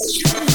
Bye.